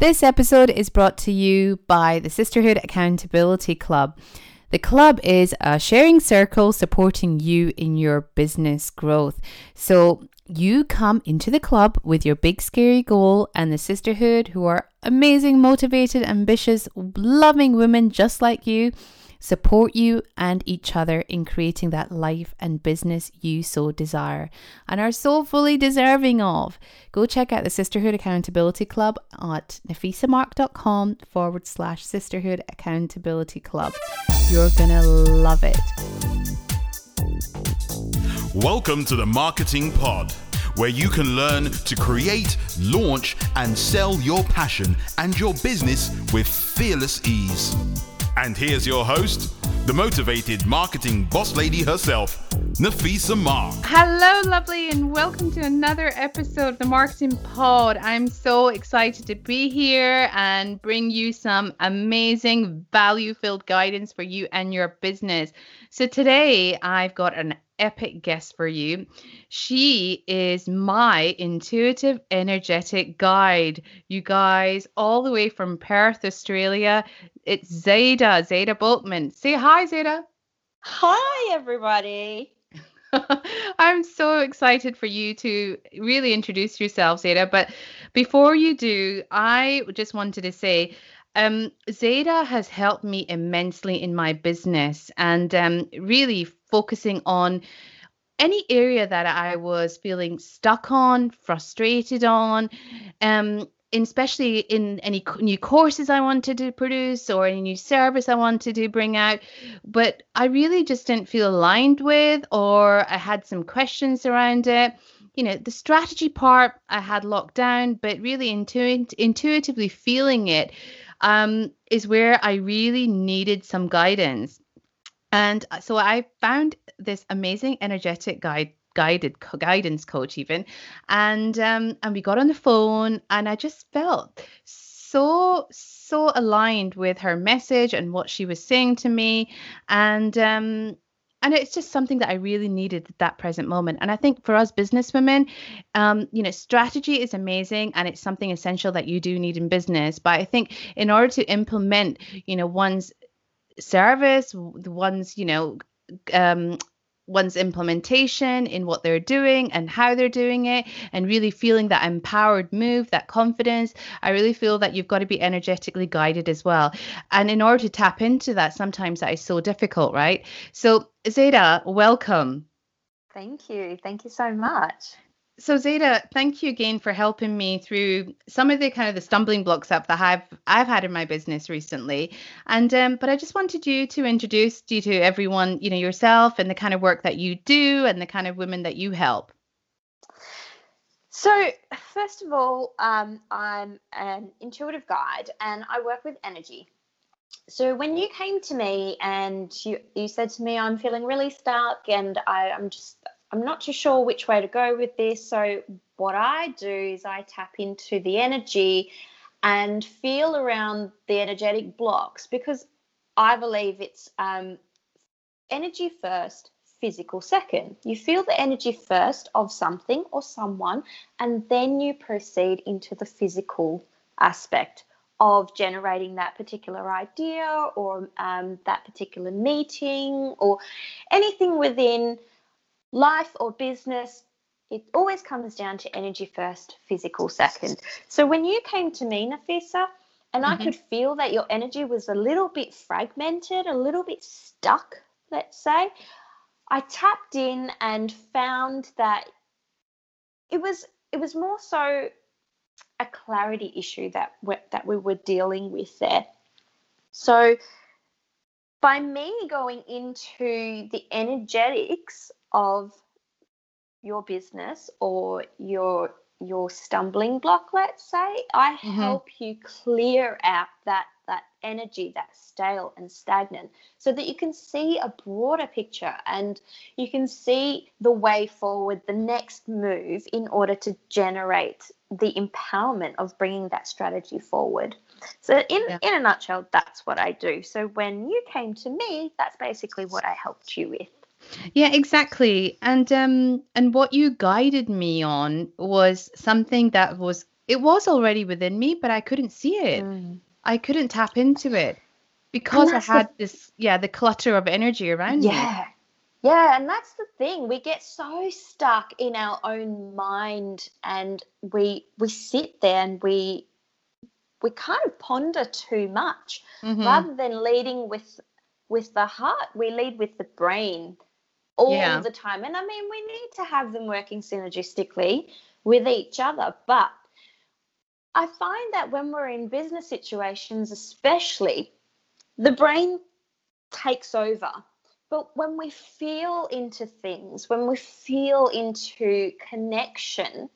This episode is brought to you by the Sisterhood Accountability Club. The club is a sharing circle supporting you in your business growth. So, you come into the club with your big scary goal, and the sisterhood, who are amazing, motivated, ambitious, loving women just like you, support you and each other in creating that life and business you so desire and are so fully deserving of. Go check out the Sisterhood Accountability Club at nafisamark.com forward slash sisterhood accountability club. You're gonna love it. Welcome to the Marketing Pod, where you can learn to create, launch, and sell your passion and your business with fearless ease. And here's your host, the motivated marketing boss lady herself, Nafisa Mark. Hello, lovely, and welcome to another episode of the Marketing Pod. I'm so excited to be here and bring you some amazing value filled guidance for you and your business. So, today I've got an epic guest for you. She is my intuitive energetic guide. You guys, all the way from Perth, Australia. It's Zada, Zada Boltman. Say hi, Zada. Hi, everybody. I'm so excited for you to really introduce yourself, Zada. But before you do, I just wanted to say, um, Zada has helped me immensely in my business and um, really focusing on any area that I was feeling stuck on, frustrated on, um, especially in any new courses I wanted to produce or any new service I wanted to bring out, but I really just didn't feel aligned with, or I had some questions around it. You know, the strategy part I had locked down, but really intuit- intuitively feeling it um, is where I really needed some guidance. And uh, so I found this amazing energetic guide guided guidance coach even and um and we got on the phone and i just felt so so aligned with her message and what she was saying to me and um and it's just something that I really needed at that present moment. And I think for us businesswomen, um, you know, strategy is amazing and it's something essential that you do need in business. But I think in order to implement, you know, one's service, the one's, you know, um, one's implementation in what they're doing and how they're doing it and really feeling that empowered move that confidence i really feel that you've got to be energetically guided as well. And in order to tap into that sometimes that is so difficult right? So zada welcome. Thank you. Thank you so much so Zada, thank you again for helping me through some of the kind of the stumbling blocks up that I've I've had in my business recently. And um, but I just wanted you to introduce you to everyone, you know, yourself and the kind of work that you do and the kind of women that you help. So first of all, um, I'm an intuitive guide and I work with energy. So when you came to me and you you said to me, I'm feeling really stuck and I, I'm just I'm not too sure which way to go with this. So, what I do is I tap into the energy and feel around the energetic blocks because I believe it's um, energy first, physical second. You feel the energy first of something or someone, and then you proceed into the physical aspect of generating that particular idea or um, that particular meeting or anything within life or business, it always comes down to energy first, physical second. So when you came to me, Nafisa, and mm-hmm. I could feel that your energy was a little bit fragmented, a little bit stuck, let's say, I tapped in and found that it was it was more so a clarity issue that we, that we were dealing with there. So by me going into the energetics of your business or your your stumbling block let's say i mm-hmm. help you clear out that that energy that's stale and stagnant so that you can see a broader picture and you can see the way forward the next move in order to generate the empowerment of bringing that strategy forward so in yeah. in a nutshell that's what i do so when you came to me that's basically what i helped you with yeah, exactly. And um and what you guided me on was something that was it was already within me, but I couldn't see it. Mm. I couldn't tap into it because I that's the- had this, yeah, the clutter of energy around me. Yeah. Yeah, and that's the thing. We get so stuck in our own mind and we we sit there and we we kind of ponder too much Mhm. rather than leading with with the heart. We lead with the brain all Yeah. the time. And I mean, we need to have them working synergistically with each other, but I find that when we're in business situations, especially, the brain takes over. But when we feel into things, when we feel into connection,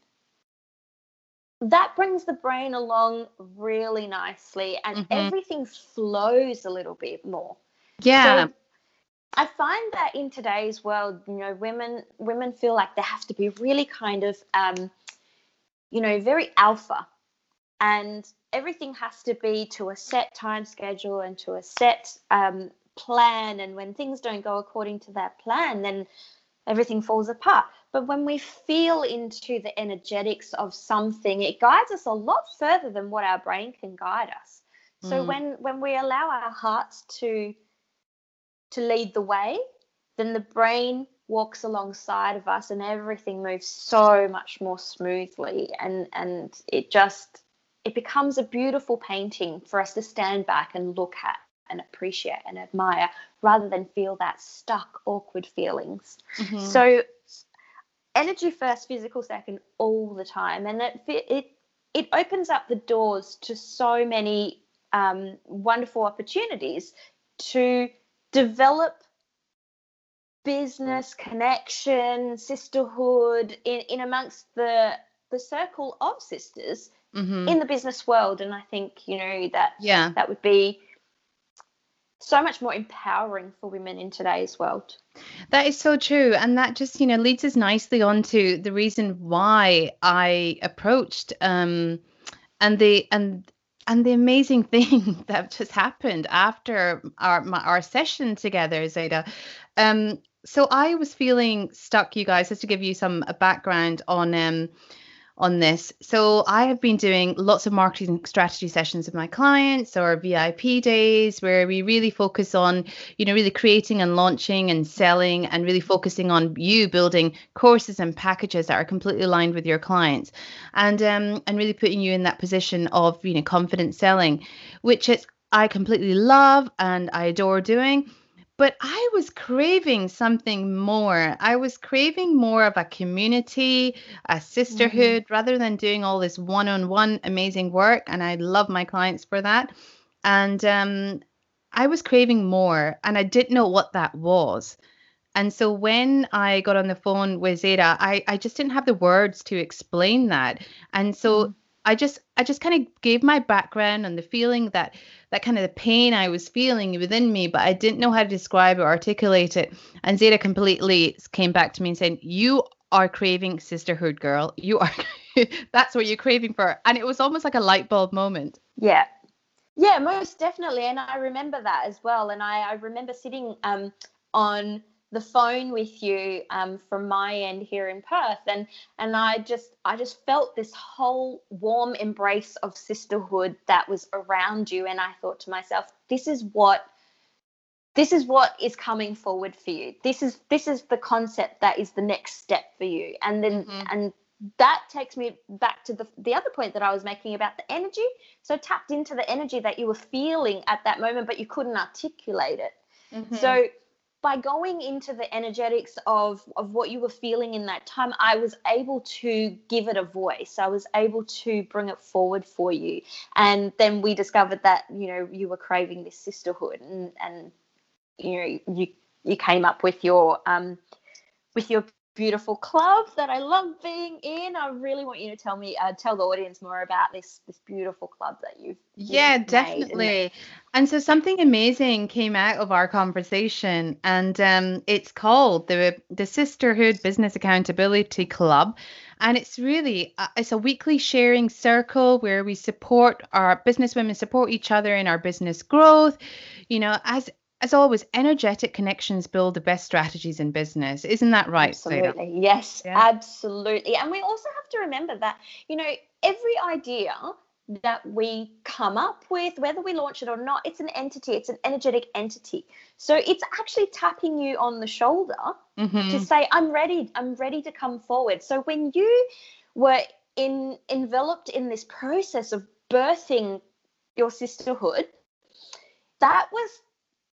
that brings the brain along really nicely and Mhm. everything flows a little bit more. Yeah. So I find that in today's world, you know, women women feel like they have to be really kind of um, you know, very alpha. And everything has to be to a set time schedule and to a set um, plan. And when things don't go according to that plan, then everything falls apart. But when we feel into the energetics of something, it guides us a lot further than what our brain can guide us. So Mm. when when we allow our hearts to to lead the way, then the brain walks alongside of us and everything moves so much more smoothly. And and it just it becomes a beautiful painting for us to stand back and look at and appreciate and admire rather than feel that stuck awkward feelings. Mhm. so energy first physical second all the time. And it it it opens up the doors to so many um, wonderful opportunities to develop business connection sisterhood in, in amongst the the circle of sisters Mhm. in the business world and i think you know that yeah. that would be so much more empowering for women in today's world That is so true. And that just, you know, leads us nicely on to the reason why I approached um and the and and the amazing thing that just happened after our my, our session together, Zada. Um so I was feeling stuck, you guys, just to give you some a background on um on this. So I have been doing lots of marketing strategy sessions with my clients or VIP days where we really focus on, you know, really creating and launching and selling and really focusing on you building courses and packages that are completely aligned with your clients and um and really putting you in that position of, you know, confident selling, which is I completely love and I adore doing. But I was craving something more. I was craving more of a community, a sisterhood, rather than doing all this one on one amazing work. And I love my clients for that. And um, I was craving more, and I didn't know what that was. And so when I got on the phone with Zada, I, I just didn't have the words to explain that. And so Mm. I just I just kind of gave my background and the feeling that that kind of the pain I was feeling within me, but I didn't know how to describe or articulate it. And Zada completely came back to me and said, "You are craving sisterhood, girl. You are. that's what you're craving for." And it was almost like a light bulb moment. Yeah. Yeah, most definitely. And I remember that as well. And I, I remember sitting um, on the phone with you um, from my end here in Perth and and I just I just felt this whole warm embrace of sisterhood that was around you and I thought to myself this is what this is what is coming forward for you this is this is the concept that is the next step for you and then Mhm. and that takes me back to the the other point that I was making about the energy so tapped into the energy that you were feeling at that moment but you couldn't articulate it Mm-hmm. so by going into the energetics of of what you were feeling in that time i was able to give it a voice. I was able to bring it forward for you. And then we discovered that you know you were craving this sisterhood and and you know you you came up with your um with your beautiful club that I love being in. I really want you to tell me, uh, tell the audience more about this this beautiful club that you've. you've Yeah, and- definitely. And so something amazing came out of our conversation, and um, it's called the the Sisterhood Business Accountability Club, and it's really uh, it's a weekly sharing circle where we support our business women support each other in our business growth. You know, as as always, energetic connections build the best strategies in business. Isn't that right? Absolutely. Zada? Yes, yeah. absolutely. And we also have to remember that, you know, every idea that we come up with, whether we launch it or not, it's an entity, it's an energetic entity. So it's actually tapping you on the shoulder mm-hmm. to say, I'm ready, I'm ready to come forward. So when you were in enveloped in this process of birthing your sisterhood, that was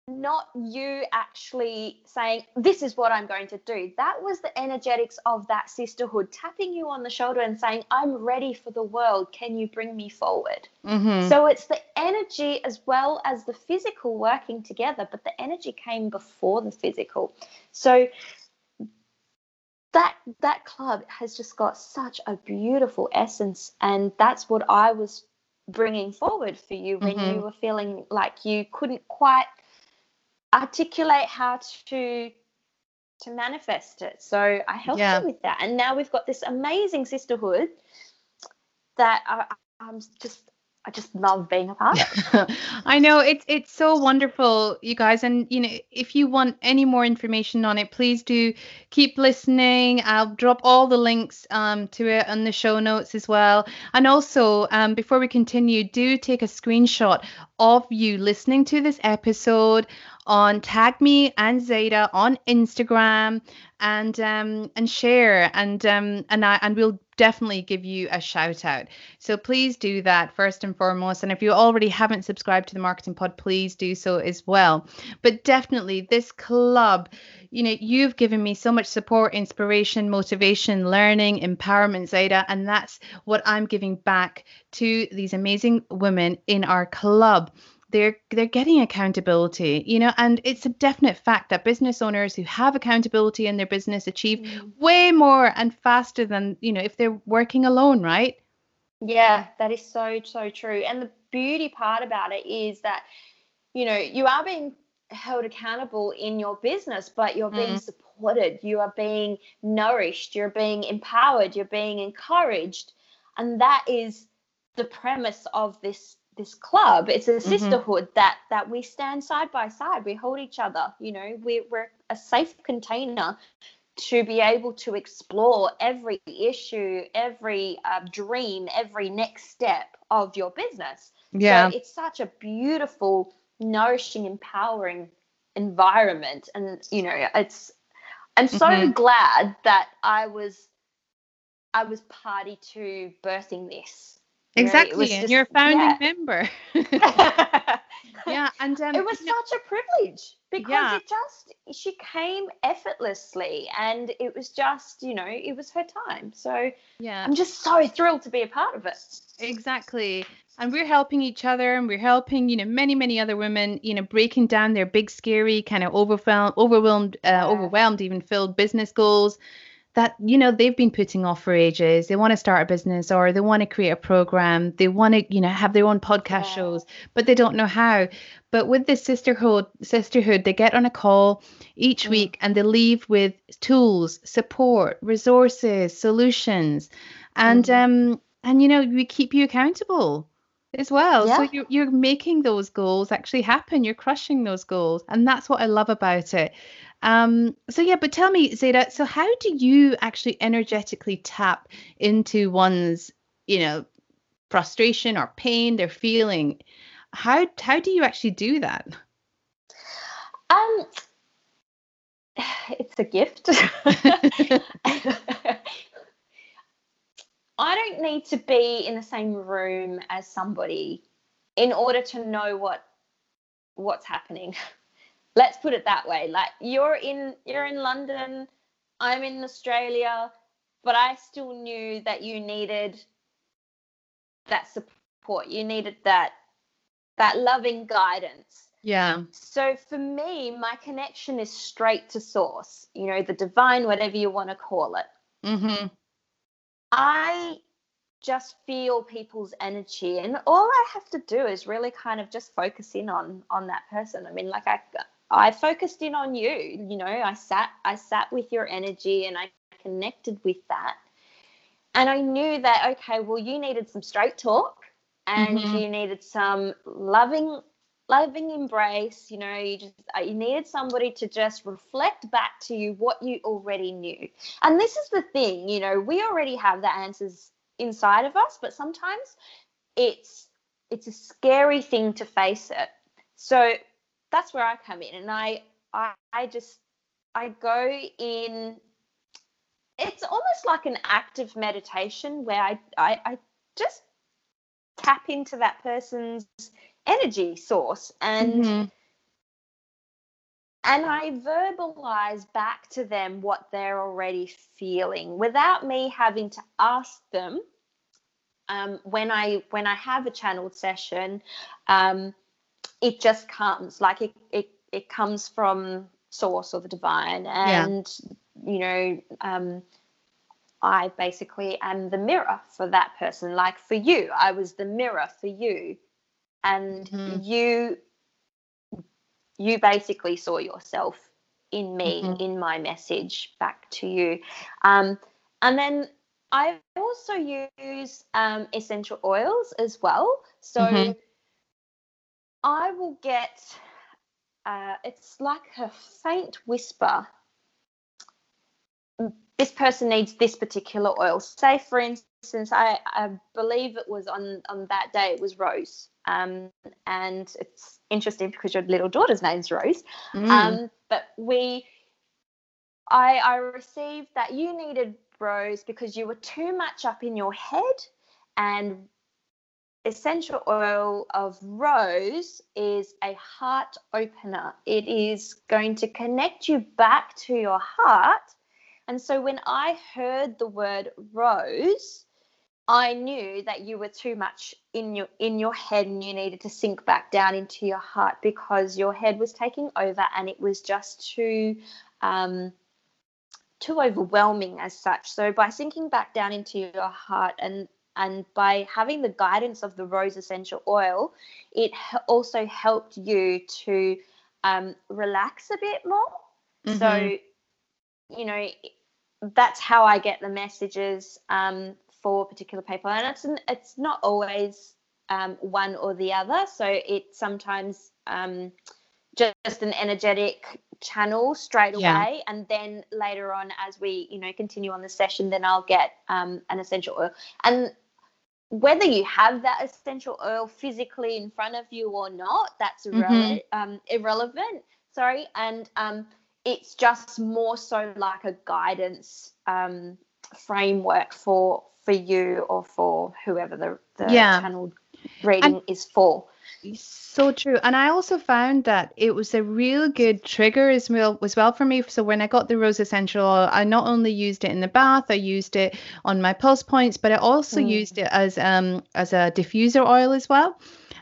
not you actually saying, This is what I'm going to do. That was the energetics of that sisterhood tapping you on the shoulder and saying, I'm ready for the world. Can you bring me forward? Mm-hmm. So it's the energy as well as the physical working together, but the energy came before the physical. So that that club has just got such a beautiful essence and that's what I was bringing forward for you when mm-hmm. you were feeling like you couldn't quite articulate how to to manifest it. So I helped yeah. you with that, and now we've got this amazing sisterhood that I, I'm just I just love being a part of. I know it's it's so wonderful, you guys. And you know, if you want any more information on it, please do keep listening. I'll drop all the links um, to it on the show notes as well. And also, um, before we continue, do take a screenshot of you listening to this episode on tag me and Zada on Instagram and um and share and um and I and we'll definitely give you a shout out. So please do that first and foremost. And if you already haven't subscribed to the Marketing Pod, please do so as well. But definitely this club, you know, you've given me so much support, inspiration, motivation, learning, empowerment, Zada, and that's what I'm giving back to these amazing women in our club they're they're getting accountability you know and it's a definite fact that business owners who have accountability in their business achieve mm. way more and faster than you know if they're working alone right? Yeah that is so so true. And the beauty part about it is that you know you are being held accountable in your business but you're being mm. supported. You are being nourished. You're being empowered. You're being encouraged. And that is the premise of this this club it's a mm-hmm. sisterhood mm-hmm. that that we stand side by side we hold each other you know we're, we're a safe container to be able to explore every issue every uh, dream every next step of your business yeah so it's such a beautiful nourishing empowering environment and you know it's i'm so mm-hmm. glad that i was i was party to birthing this Exactly, and just, you're a founding yeah. member. yeah, and um, it was such know, a privilege because yeah. it just she came effortlessly, and it was just you know it was her time. So yeah, I'm just so thrilled to be a part of it. Exactly, and we're helping each other, and we're helping you know many many other women you know breaking down their big scary kind of overwhelmed overwhelmed uh, yeah. overwhelmed even filled business goals that you know they've been putting off for ages they want to start a business or they want to create a program they want to you know have their own podcast yeah. shows but they don't know how but with this sisterhood sisterhood they get on a call each mm. week and they leave with tools support resources solutions and mm. um and you know we keep you accountable as well. Yeah. So you're, you're making those goals actually happen. You're crushing those goals. And that's what I love about it. Um, so yeah, but tell me, Zada, so how do you actually energetically tap into one's, you know, frustration or pain they're feeling? How how do you actually do that? Um it's a gift. I don't need to be in the same room as somebody in order to know what what's happening let's put it that way. Like you're in you're in london i'm in australia but i still knew that you needed that support. You needed that that loving guidance. Yeah. So for me my connection is straight to source you know the divine whatever you want to call it. Mm-hmm. i just feel people's energy and all i have to do is really kind of just focus in on on that person. I mean like i I focused in on you. You know, I sat I sat with your energy and I connected with that. And I knew that okay, well you needed some straight talk and mm-hmm. you needed some loving loving embrace. You know, you just uh, you needed somebody to just reflect back to you what you already knew. And this is the thing, you know, we already have the answers inside of us, but sometimes it's it's a scary thing to face it. So that's where I come in, and I I, I just I go in. It's almost like an active meditation where I, I, I just tap into that person's energy source and mm-hmm. and I verbalize back to them what they're already feeling without me having to ask them. Um, when I when I have a channeled session, um, it just comes like it, it it comes from source or the divine and yeah. you know um, I basically am the mirror for that person. Like for you, I was the mirror for you and mm-hmm. you you basically saw yourself in me mm-hmm. in my message back to you um, and then i also use um, essential oils as well so mm-hmm. I will get uh, it's like a faint whisper this person needs this particular oil say for instance i, I believe it was on on that day it was rose um, and it's interesting because your little daughter's name's Rose. Mm. Um, but we, I, I received that you needed Rose because you were too much up in your head, and essential oil of rose is a heart opener. It is going to connect you back to your heart. And so when I heard the word rose, I knew that you were too much in your in your head and you needed to sink back down into your heart because your head was taking over and it was just too um, too overwhelming as such. So by sinking back down into your heart and and by having the guidance of the rose essential oil, it also helped you to um, relax a bit more. Mm-hmm. So, you know, that's how I get the messages um, for particular people, and it's an, it's not always um, one or the other. So it's sometimes um, just an energetic channel straight away, yeah. and then later on, as we you know continue on the session, then I'll get um, an essential oil and whether you have that essential oil physically in front of you or not, that's mm-hmm. um, irrelevant. Sorry, and um, it's just more so like a guidance um, framework for for you or for whoever the, the yeah. channel reading and is for. So true. And I also found that it was a real good trigger as well as well for me. So when I got the rose essential oil, I not only used it in the bath, I used it on my pulse points, but I also mm. used it as um as a diffuser oil as well.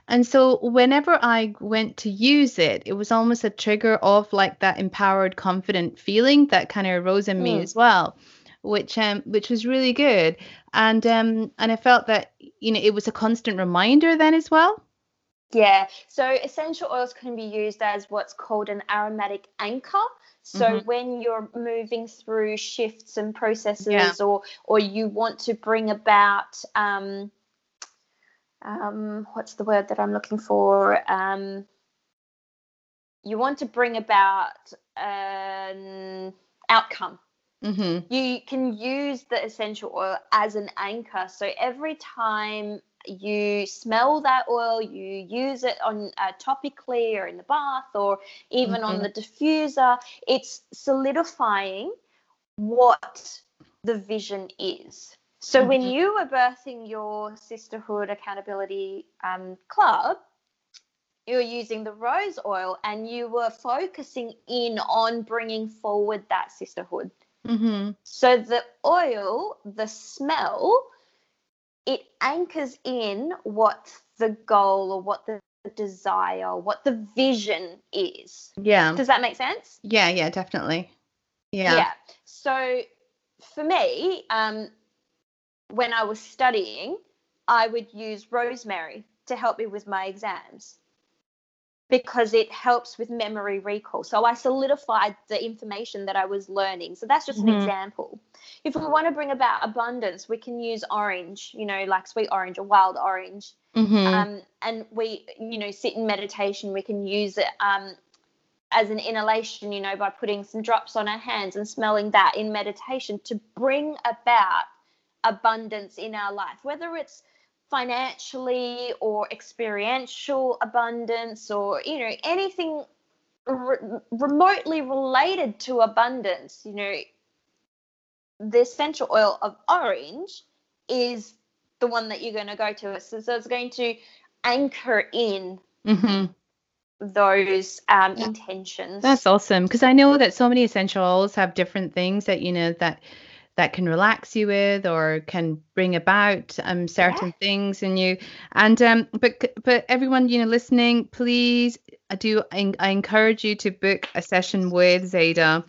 And so whenever I went to use it, it was almost a trigger of like that empowered, confident feeling that kind of arose in mm. me as well which um which was really good and um and i felt that you know it was a constant reminder then as well yeah so essential oils can be used as what's called an aromatic anchor so mm-hmm. when you're moving through shifts and processes yeah. or or you want to bring about um um what's the word that i'm looking for um you want to bring about an outcome Mm-hmm. You can use the essential oil as an anchor. So every time you smell that oil, you use it on uh, topically or in the bath or even mm-hmm. on the diffuser, it's solidifying what the vision is. So mm-hmm. when you were birthing your sisterhood accountability um, club, you were using the rose oil and you were focusing in on bringing forward that sisterhood. Mm-hmm. So the oil, the smell, it anchors in what the goal or what the desire, what the vision is. Yeah. Does that make sense? Yeah, yeah, definitely. Yeah. Yeah. So for me, um, when I was studying, I would use rosemary to help me with my exams because it helps with memory recall. So I solidified the information that I was learning. So that's just an mm-hmm. example. If we want to bring about abundance, we can use orange, you know, like sweet orange or wild orange. Mm-hmm. Um, and we, you know, sit in meditation. We can use it um, as an inhalation, you know, by putting some drops on our hands and smelling that in meditation to bring about abundance in our life, whether it's financially or experiential abundance or you know anything re- remotely related to abundance you know the essential oil of orange is the one that you're going to go to so, so it's going to anchor in mm-hmm. those um, yeah. intentions that's awesome because i know that so many essential oils have different things that you know that that can relax you with or can bring about um, certain yeah. things in you. And um but but everyone you know listening please i do I, I encourage you to book a session with Zada.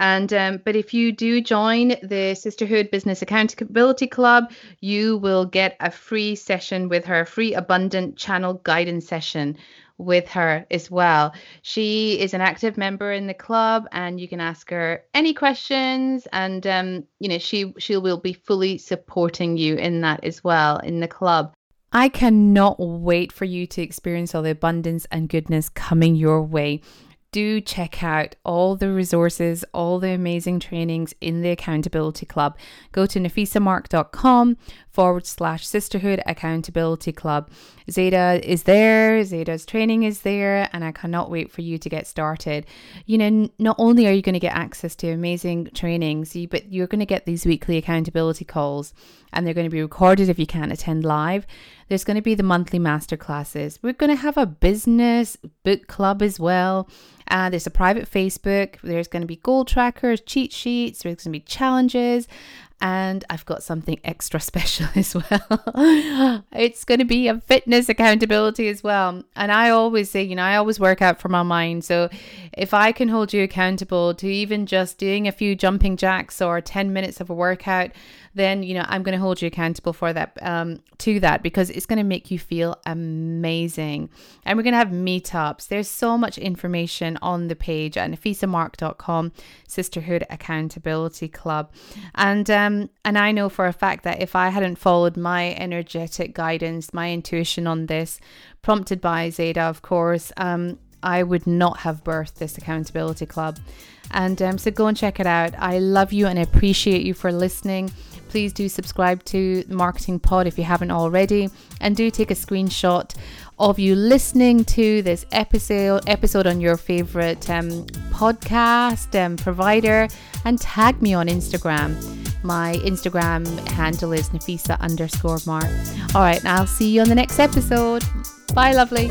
And um, but if you do join the Sisterhood Business Accountability Club, you will get a free session with her, free abundant channel guidance session with her as well. She is an active member in the club, and you can ask her any questions, and um, you know she she will be fully supporting you in that as well in the club. I cannot wait for you to experience all the abundance and goodness coming your way do check out all the resources, all the amazing trainings in the Accountability Club. Go to nafisamark.com forward slash sisterhood accountability club. Zada is there, Zada's training is there, and I cannot wait for you to get started. You know, not only are you going to get access to amazing trainings, but you're going to get these weekly accountability calls, and they're going to be recorded if you can't attend live. There's going to be the monthly master classes. We're going to have a business book club as well. Uh, there's a private Facebook. There's going to be goal trackers, cheat sheets. There's going to be challenges and I've got something extra special as well. it's going to be a fitness accountability as well. And I always say, you know, I always work out for my mind. So if I can hold you accountable to even just doing a few jumping jacks or 10 minutes of a workout, then you know I'm going to hold you accountable for that um, to that because it's going to make you feel amazing. And we're going to have meetups. There's so much information on the page at nafisamark.com, Sisterhood Accountability Club, and um, and I know for a fact that if I hadn't followed my energetic guidance, my intuition on this, prompted by Zada, of course, um, I would not have birthed this accountability club. And um, so go and check it out. I love you and appreciate you for listening please do subscribe to Marketing Pod if you haven't already, and do take a screenshot of you listening to this episode episode on your favorite um, podcast um, provider, and tag me on Instagram. My Instagram handle is Nafisa underscore Mark. All right, I'll see you on the next episode. Bye, lovely.